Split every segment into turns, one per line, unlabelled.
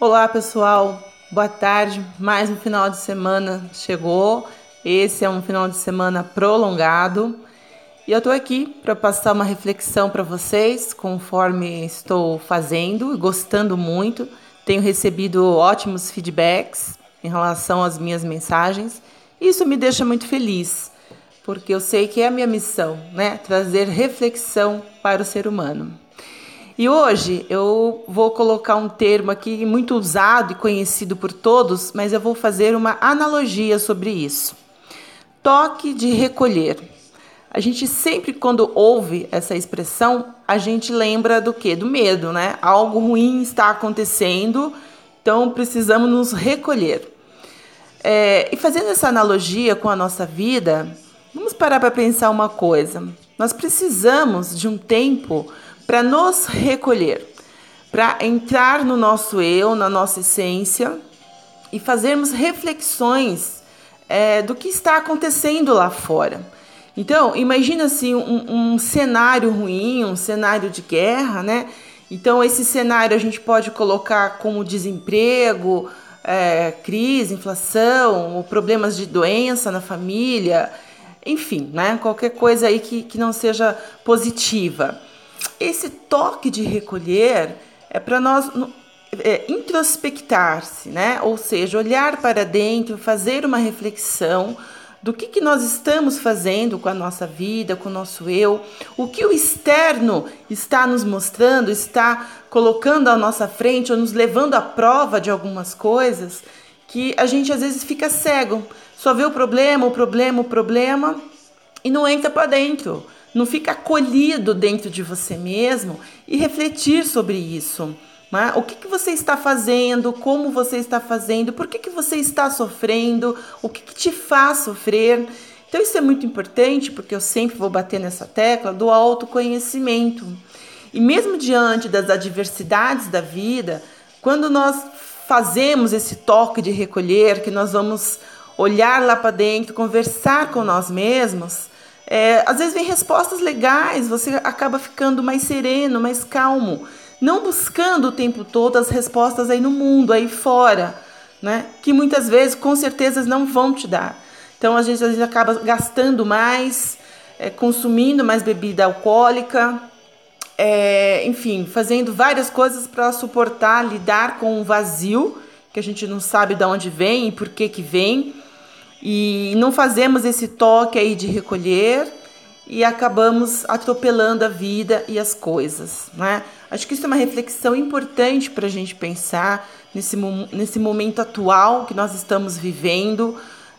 Olá pessoal, boa tarde. Mais um final de semana chegou. Esse é um final de semana prolongado e eu estou aqui para passar uma reflexão para vocês, conforme estou fazendo e gostando muito. Tenho recebido ótimos feedbacks em relação às minhas mensagens. Isso me deixa muito feliz, porque eu sei que é a minha missão, né? Trazer reflexão para o ser humano. E hoje eu vou colocar um termo aqui muito usado e conhecido por todos, mas eu vou fazer uma analogia sobre isso. Toque de recolher. A gente sempre quando ouve essa expressão, a gente lembra do que? Do medo, né? Algo ruim está acontecendo, então precisamos nos recolher. É, e fazendo essa analogia com a nossa vida, vamos parar para pensar uma coisa. Nós precisamos de um tempo para nos recolher, para entrar no nosso eu, na nossa essência e fazermos reflexões é, do que está acontecendo lá fora. Então, imagina assim um, um cenário ruim, um cenário de guerra, né? Então, esse cenário a gente pode colocar como desemprego, é, crise, inflação, problemas de doença na família, enfim, né? Qualquer coisa aí que, que não seja positiva. Esse toque de recolher é para nós é, introspectar-se, né? Ou seja, olhar para dentro, fazer uma reflexão do que, que nós estamos fazendo com a nossa vida, com o nosso eu, o que o externo está nos mostrando, está colocando à nossa frente ou nos levando à prova de algumas coisas que a gente às vezes fica cego, só vê o problema, o problema, o problema e não entra para dentro não fica acolhido dentro de você mesmo e refletir sobre isso. Né? O que, que você está fazendo, como você está fazendo, por que, que você está sofrendo, o que, que te faz sofrer. Então, isso é muito importante porque eu sempre vou bater nessa tecla do autoconhecimento. E mesmo diante das adversidades da vida, quando nós fazemos esse toque de recolher, que nós vamos olhar lá para dentro, conversar com nós mesmos, é, às vezes vem respostas legais, você acaba ficando mais sereno, mais calmo, não buscando o tempo todo as respostas aí no mundo, aí fora, né? Que muitas vezes, com certeza, não vão te dar. Então a gente às vezes acaba gastando mais, é, consumindo mais bebida alcoólica, é, enfim, fazendo várias coisas para suportar, lidar com o vazio que a gente não sabe de onde vem e por que que vem e não fazemos esse toque aí de recolher e acabamos atropelando a vida e as coisas, né? Acho que isso é uma reflexão importante para a gente pensar nesse, nesse momento atual que nós estamos vivendo,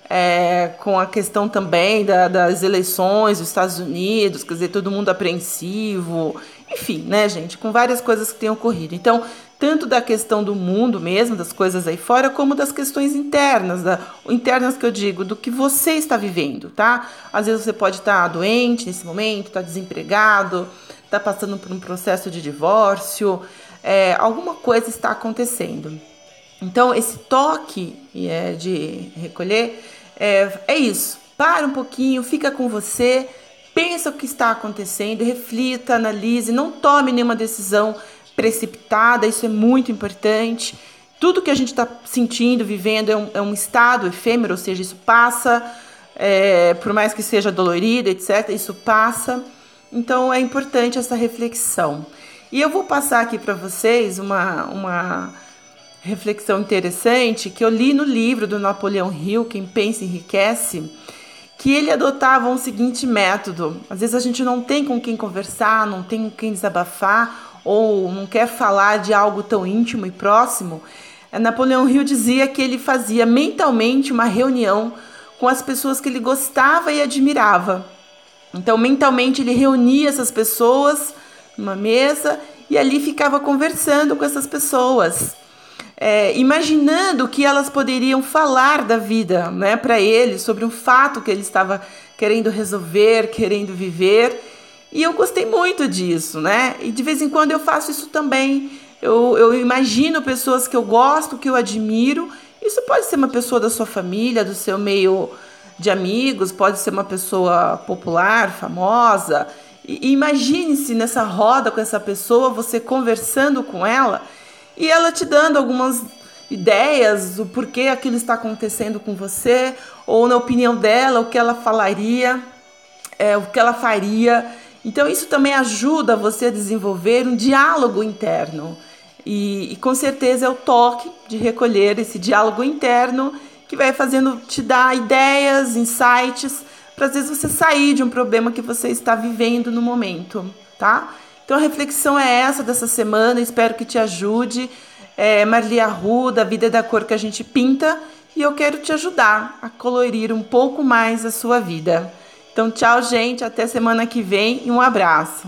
é, com a questão também da, das eleições dos Estados Unidos, quer dizer, todo mundo apreensivo, enfim, né, gente, com várias coisas que têm ocorrido. Então, tanto da questão do mundo mesmo, das coisas aí fora, como das questões internas, da, internas que eu digo, do que você está vivendo, tá? Às vezes você pode estar doente nesse momento, estar desempregado, está passando por um processo de divórcio, é, alguma coisa está acontecendo. Então, esse toque é, de recolher é, é isso. Para um pouquinho, fica com você, pensa o que está acontecendo, reflita, analise, não tome nenhuma decisão precipitada, isso é muito importante. Tudo que a gente está sentindo, vivendo, é um, é um, estado efêmero, ou seja, isso passa, é, por mais que seja dolorido, etc., isso passa. Então é importante essa reflexão. E eu vou passar aqui para vocês uma, uma reflexão interessante que eu li no livro do Napoleão Hill, Quem Pensa Enriquece, que ele adotava um seguinte método. Às vezes a gente não tem com quem conversar, não tem com quem desabafar, ou não quer falar de algo tão íntimo e próximo, Napoleão Hill dizia que ele fazia mentalmente uma reunião com as pessoas que ele gostava e admirava. Então, mentalmente, ele reunia essas pessoas numa mesa e ali ficava conversando com essas pessoas, é, imaginando que elas poderiam falar da vida né, para ele, sobre um fato que ele estava querendo resolver, querendo viver. E eu gostei muito disso, né? E de vez em quando eu faço isso também. Eu, eu imagino pessoas que eu gosto, que eu admiro. Isso pode ser uma pessoa da sua família, do seu meio de amigos, pode ser uma pessoa popular, famosa. E, imagine-se nessa roda com essa pessoa, você conversando com ela e ela te dando algumas ideias, o porquê aquilo está acontecendo com você, ou na opinião dela, o que ela falaria, é, o que ela faria. Então, isso também ajuda você a desenvolver um diálogo interno. E, e com certeza é o toque de recolher esse diálogo interno que vai fazendo te dar ideias, insights, para às vezes você sair de um problema que você está vivendo no momento, tá? Então a reflexão é essa dessa semana, espero que te ajude. É, Marli Arruda, a vida é da cor que a gente pinta, e eu quero te ajudar a colorir um pouco mais a sua vida. Então, tchau, gente, até semana que vem e um abraço.